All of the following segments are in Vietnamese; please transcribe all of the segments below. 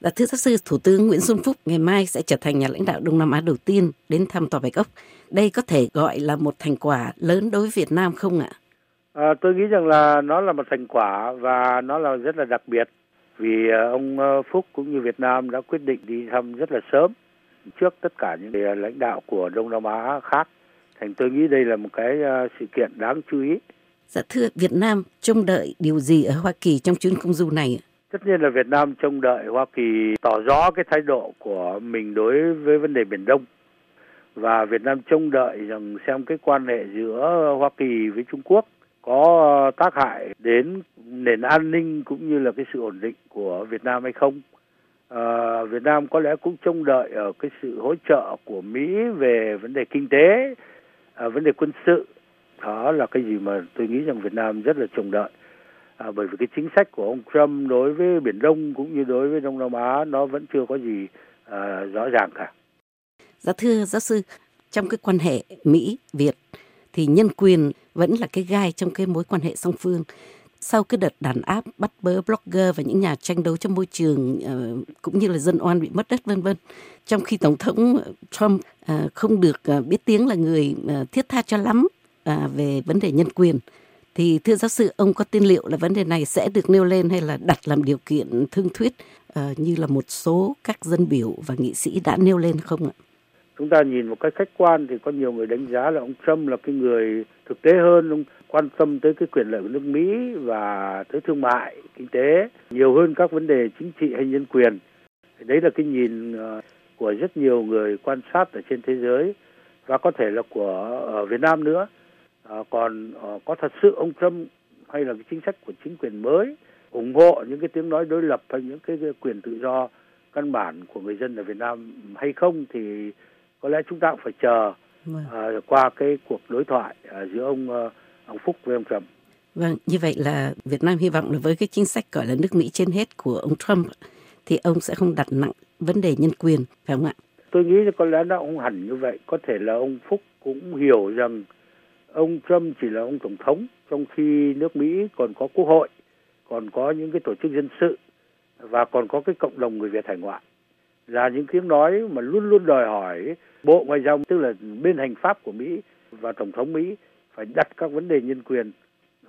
Dạ thưa giáo sư, Thủ tướng Nguyễn Xuân Phúc ngày mai sẽ trở thành nhà lãnh đạo Đông Nam Á đầu tiên đến thăm Tòa Bạch Ốc. Đây có thể gọi là một thành quả lớn đối với Việt Nam không ạ? À, tôi nghĩ rằng là nó là một thành quả và nó là rất là đặc biệt vì à, ông à, Phúc cũng như Việt Nam đã quyết định đi thăm rất là sớm trước tất cả những lãnh đạo của Đông Nam Á khác. Thành tôi nghĩ đây là một cái à, sự kiện đáng chú ý. Dạ thưa, Việt Nam trông đợi điều gì ở Hoa Kỳ trong chuyến công du này? Tất nhiên là Việt Nam trông đợi Hoa Kỳ tỏ rõ cái thái độ của mình đối với vấn đề Biển Đông. Và Việt Nam trông đợi rằng xem cái quan hệ giữa Hoa Kỳ với Trung Quốc có tác hại đến nền an ninh cũng như là cái sự ổn định của Việt Nam hay không. À, Việt Nam có lẽ cũng trông đợi ở cái sự hỗ trợ của Mỹ về vấn đề kinh tế, à, vấn đề quân sự. Đó là cái gì mà tôi nghĩ rằng Việt Nam rất là trông đợi. À, bởi vì cái chính sách của ông Trump đối với Biển Đông cũng như đối với Đông Nam Á nó vẫn chưa có gì à, rõ ràng cả. Dạ thưa giáo sư, trong cái quan hệ Mỹ Việt thì nhân quyền vẫn là cái gai trong cái mối quan hệ song phương. Sau cái đợt đàn áp bắt bớ blogger và những nhà tranh đấu trong môi trường ờ, cũng như là dân oan bị mất đất vân vân. Trong khi tổng thống Trump ờ, không được ờ, biết tiếng là người thiết tha cho lắm về vấn đề nhân quyền thì thưa giáo sư ông có tin liệu là vấn đề này sẽ được nêu lên hay là đặt làm điều kiện thương thuyết uh, như là một số các dân biểu và nghị sĩ đã nêu lên không ạ? chúng ta nhìn một cách khách quan thì có nhiều người đánh giá là ông Trump là cái người thực tế hơn ông quan tâm tới cái quyền lợi của nước Mỹ và tới thương mại kinh tế nhiều hơn các vấn đề chính trị hay nhân quyền đấy là cái nhìn ờ, của rất nhiều người quan sát ở trên thế giới và có thể là của ở Việt Nam nữa à, còn ờ, có thật sự ông Trump hay là cái chính sách của chính quyền mới ủng hộ những cái tiếng nói đối lập hay những cái quyền tự do căn bản của người dân ở Việt Nam hay không thì có lẽ chúng ta cũng phải chờ uh, qua cái cuộc đối thoại uh, giữa ông uh, ông Phúc với ông Trump. Vâng, như vậy là Việt Nam hy vọng là với cái chính sách gọi là nước Mỹ trên hết của ông Trump thì ông sẽ không đặt nặng vấn đề nhân quyền, phải không ạ? Tôi nghĩ là có lẽ nó không hẳn như vậy. Có thể là ông Phúc cũng hiểu rằng ông Trump chỉ là ông tổng thống, trong khi nước Mỹ còn có quốc hội, còn có những cái tổ chức dân sự và còn có cái cộng đồng người Việt hải ngoại. Là những tiếng nói mà luôn luôn đòi hỏi bộ ngoại giao tức là bên hành pháp của mỹ và tổng thống mỹ phải đặt các vấn đề nhân quyền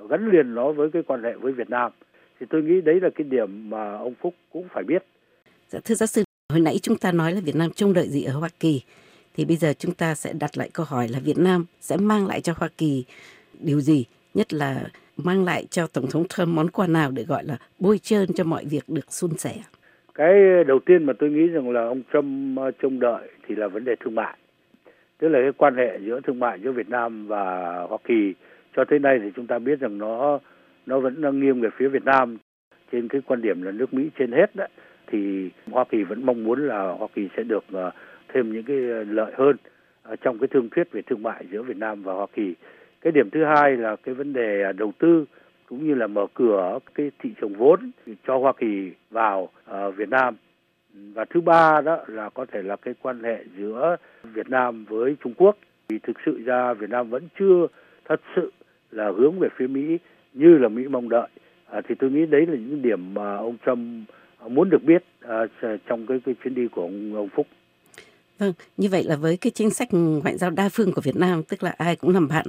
gắn liền nó với cái quan hệ với việt nam. Thì tôi nghĩ đấy là cái điểm mà ông phúc cũng phải biết. Dạ thưa giáo sư hồi nãy chúng ta nói là việt nam trông đợi gì ở hoa kỳ thì bây giờ chúng ta sẽ đặt lại câu hỏi là việt nam sẽ mang lại cho hoa kỳ điều gì? Nhất là mang lại cho tổng thống trump món quà nào để gọi là bôi trơn cho mọi việc được suôn sẻ? Cái đầu tiên mà tôi nghĩ rằng là ông Trump ờ, trông đợi thì là vấn đề thương mại. Tức là cái quan hệ giữa thương mại giữa Việt Nam và Hoa Kỳ, cho tới nay thì chúng ta biết rằng nó nó vẫn đang nghiêng về phía Việt Nam. Trên cái quan điểm là nước Mỹ trên hết đấy, thì Hoa Kỳ vẫn mong muốn là Hoa Kỳ sẽ được ờ, thêm những cái ờ, lợi hơn ờ, trong cái thương thuyết về thương mại giữa Việt Nam và Hoa Kỳ. Cái điểm thứ hai là cái vấn đề à, đầu tư cũng như là mở cửa cái thị trường vốn cho Hoa Kỳ vào ờ, Việt Nam và thứ ba đó là có thể là cái quan hệ giữa Việt Nam với Trung Quốc vì thực sự ra Việt Nam vẫn chưa thật sự là hướng về phía Mỹ như là Mỹ mong đợi à, thì tôi nghĩ đấy là những điểm mà ông Trump muốn được biết à, trong cái, cái chuyến đi của ông, ông Phúc. Vâng, như vậy là với cái chính sách ngoại giao đa phương của Việt Nam, tức là ai cũng làm bạn,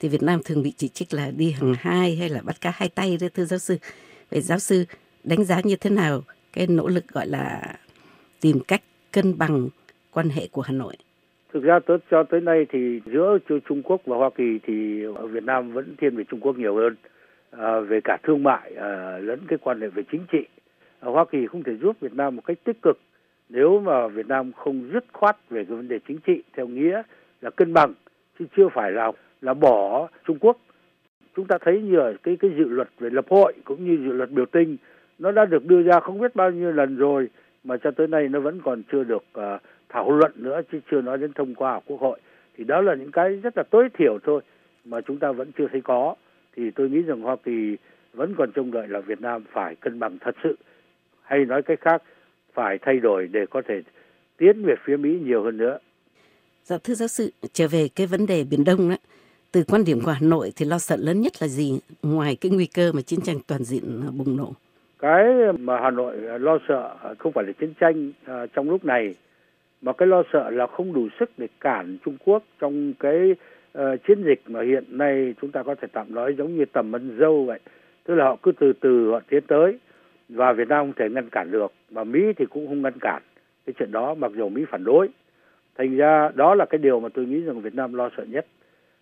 thì Việt Nam thường bị chỉ trích là đi hàng hai hay là bắt cá hai tay đấy thưa giáo sư. Vậy giáo sư đánh giá như thế nào cái nỗ lực gọi là tìm cách cân bằng quan hệ của Hà Nội? Thực ra tới cho tới nay thì giữa Trung Quốc và Hoa Kỳ thì ở Việt Nam vẫn thiên về Trung Quốc nhiều hơn à, về cả thương mại à, lẫn cái quan hệ về chính trị. À, Hoa Kỳ không thể giúp Việt Nam một cách tích cực nếu mà Việt Nam không dứt khoát về cái vấn đề chính trị theo nghĩa là cân bằng chứ chưa phải là là bỏ Trung Quốc chúng ta thấy như ở cái cái dự luật về lập hội cũng như dự luật biểu tình nó đã được đưa ra không biết bao nhiêu lần rồi mà cho tới nay nó vẫn còn chưa được uh, thảo luận nữa chứ chưa nói đến thông qua ở quốc hội. Thì đó là những cái rất là tối thiểu thôi mà chúng ta vẫn chưa thấy có. Thì tôi nghĩ rằng Hoa Kỳ vẫn còn trông đợi là Việt Nam phải cân bằng thật sự. Hay nói cách khác phải thay đổi để có thể tiến về phía Mỹ nhiều hơn nữa. Dạ thưa giáo sư, trở về cái vấn đề Biển Đông đó, từ quan điểm của Hà Nội thì lo sợ lớn nhất là gì ngoài cái nguy cơ mà chiến tranh toàn diện bùng nổ? cái mà Hà Nội lo sợ không phải là chiến tranh uh, trong lúc này mà cái lo sợ là không đủ sức để cản Trung Quốc trong cái uh, chiến dịch mà hiện nay chúng ta có thể tạm nói giống như tầm ân dâu vậy tức là họ cứ từ từ họ tiến tới và Việt Nam không thể ngăn cản được mà Mỹ thì cũng không ngăn cản. Cái chuyện đó mặc dù Mỹ phản đối thành ra đó là cái điều mà tôi nghĩ rằng Việt Nam lo sợ nhất.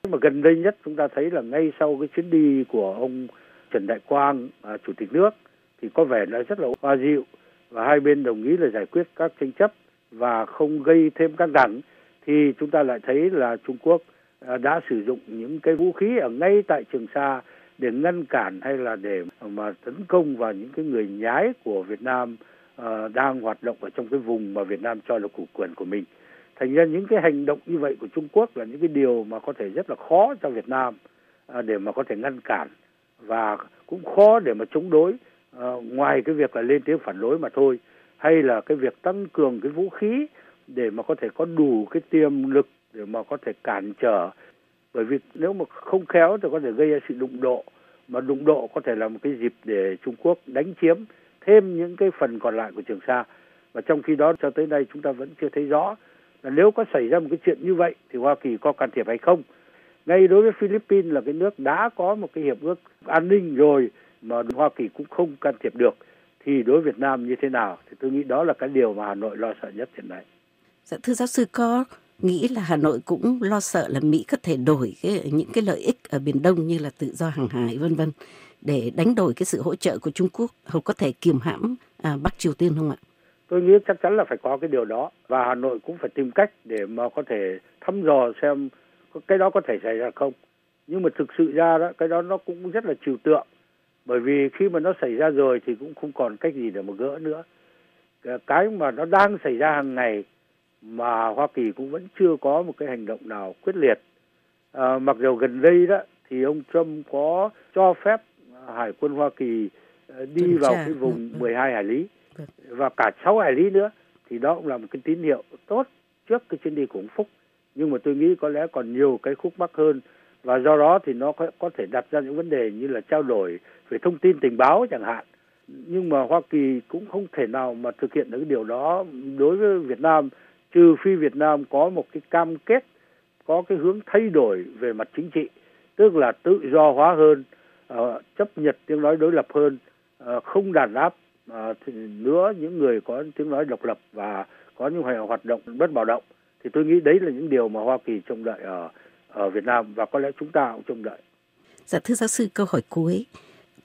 Nhưng mà gần đây nhất chúng ta thấy là ngay sau cái chuyến đi của ông Trần Đại Quang à, chủ tịch nước thì có vẻ là rất là hòa dịu. Và hai bên đồng ý là giải quyết các tranh chấp và không gây thêm căng thẳng thì chúng ta lại thấy là Trung Quốc à, đã sử dụng những cái vũ khí ở ngay tại Trường Sa để ngăn cản hay là để mà tấn công vào những cái người nhái của Việt Nam uh, đang hoạt động ở trong cái vùng mà Việt Nam cho là chủ quyền của mình. Thành ra những cái hành động như vậy của Trung Quốc là những cái điều mà có thể rất là khó cho Việt Nam uh, để mà có thể ngăn cản và cũng khó để mà chống đối uh, ngoài cái việc là lên tiếng phản đối mà thôi hay là cái việc tăng cường cái vũ khí để mà có thể có đủ cái tiềm lực để mà có thể cản trở bởi vì nếu mà không khéo thì có thể gây ra sự đụng độ. Mà đụng độ có thể là một cái dịp để Trung Quốc đánh chiếm thêm những cái phần còn lại của Trường Sa. Và trong khi đó cho tới nay chúng ta vẫn chưa thấy rõ là nếu có xảy ra một cái chuyện như vậy thì Hoa Kỳ có can thiệp hay không. Ngay đối với Philippines là cái nước đã có một cái hiệp ước an ninh rồi mà Hoa Kỳ cũng không can thiệp được. Thì đối với Việt Nam như thế nào thì tôi nghĩ đó là cái điều mà Hà Nội lo sợ nhất hiện nay. Dạ thưa giáo sư, có nghĩ là Hà Nội cũng lo sợ là Mỹ có thể đổi cái, những cái lợi ích ở Biển Đông như là tự do hàng hải vân vân để đánh đổi cái sự hỗ trợ của Trung Quốc hoặc có thể kiềm hãm à, Bắc Triều Tiên không ạ? Tôi nghĩ chắc chắn là phải có cái điều đó và Hà Nội cũng phải tìm cách để mà có thể thăm dò xem cái đó có thể xảy ra không. Nhưng mà thực sự ra đó cái đó nó cũng rất là trừu tượng bởi vì khi mà nó xảy ra rồi thì cũng không còn cách gì để mà gỡ nữa cái mà nó đang xảy ra hàng ngày mà Hoa Kỳ cũng vẫn chưa có một cái hành động nào quyết liệt. À, mặc dù gần đây đó thì ông Trump có cho phép Hải quân Hoa Kỳ ờ, đi Tuần vào cái vùng 12 hải lý. Và cả 6 hải lý nữa. Thì đó cũng là một cái tín hiệu tốt trước cái chuyến đi của ông Phúc. Nhưng mà tôi nghĩ có lẽ còn nhiều cái khúc mắc hơn. Và do đó thì nó có, có thể đặt ra những vấn đề như là trao đổi về thông tin tình báo chẳng hạn. Nhưng mà Hoa Kỳ cũng không thể nào mà thực hiện được cái điều đó đối với Việt Nam trừ phi Việt Nam có một cái cam kết có cái hướng thay đổi về mặt chính trị tức là tự do hóa hơn uh, chấp nhận tiếng nói đối lập hơn uh, không đàn áp uh, nữa những người có tiếng nói độc lập và có những hoạt động bất bạo động thì tôi nghĩ đấy là những điều mà Hoa Kỳ trông đợi ở ở Việt Nam và có lẽ chúng ta cũng trông đợi. Dạ thưa giáo sư câu hỏi cuối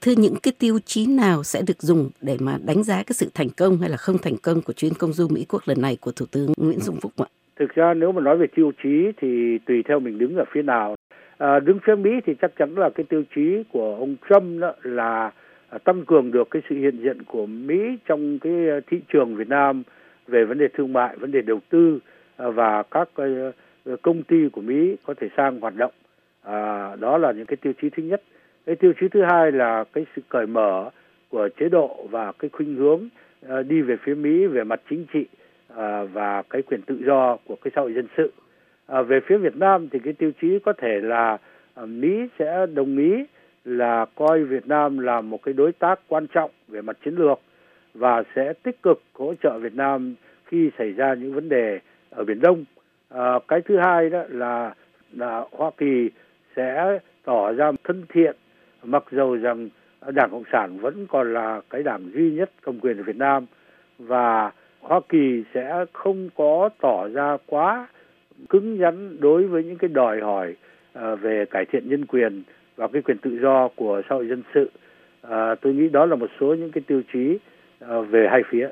thưa những cái tiêu chí nào sẽ được dùng để mà đánh giá cái sự thành công hay là không thành công của chuyến công du Mỹ quốc lần này của Thủ tướng Nguyễn Xuân Phúc ạ? Thực ra nếu mà nói về tiêu chí thì tùy theo mình đứng ở phía nào. À, đứng phía Mỹ thì chắc chắn là cái tiêu chí của ông Trump đó là à, tăng cường được cái sự hiện diện của Mỹ trong cái à, thị trường Việt Nam về vấn đề thương mại, vấn đề đầu tư à, và các công ty của Mỹ có thể sang hoạt động. À, đó là những cái tiêu chí thứ nhất cái tiêu chí thứ hai là cái sự cởi mở của chế độ và cái khuynh hướng uh, đi về phía Mỹ về mặt chính trị uh, và cái quyền tự do của cái xã hội dân sự. Uh, về phía Việt Nam thì cái tiêu chí có thể là uh, Mỹ sẽ đồng ý là coi Việt Nam là một cái đối tác quan trọng về mặt chiến lược và sẽ tích cực hỗ trợ Việt Nam khi xảy ra những vấn đề ở Biển Đông. À, cái thứ hai đó là là Hoa Kỳ sẽ tỏ ra thân thiện mặc dầu rằng Đảng Cộng sản vẫn còn là cái đảng duy nhất cầm quyền ở Việt Nam và Hoa Kỳ sẽ không có tỏ ra quá cứng nhắn đối với những cái đòi hỏi ờ, về cải thiện nhân quyền và cái quyền tự do của xã hội dân sự. À, tôi nghĩ đó là một số những cái tiêu chí ờ, về hai phía.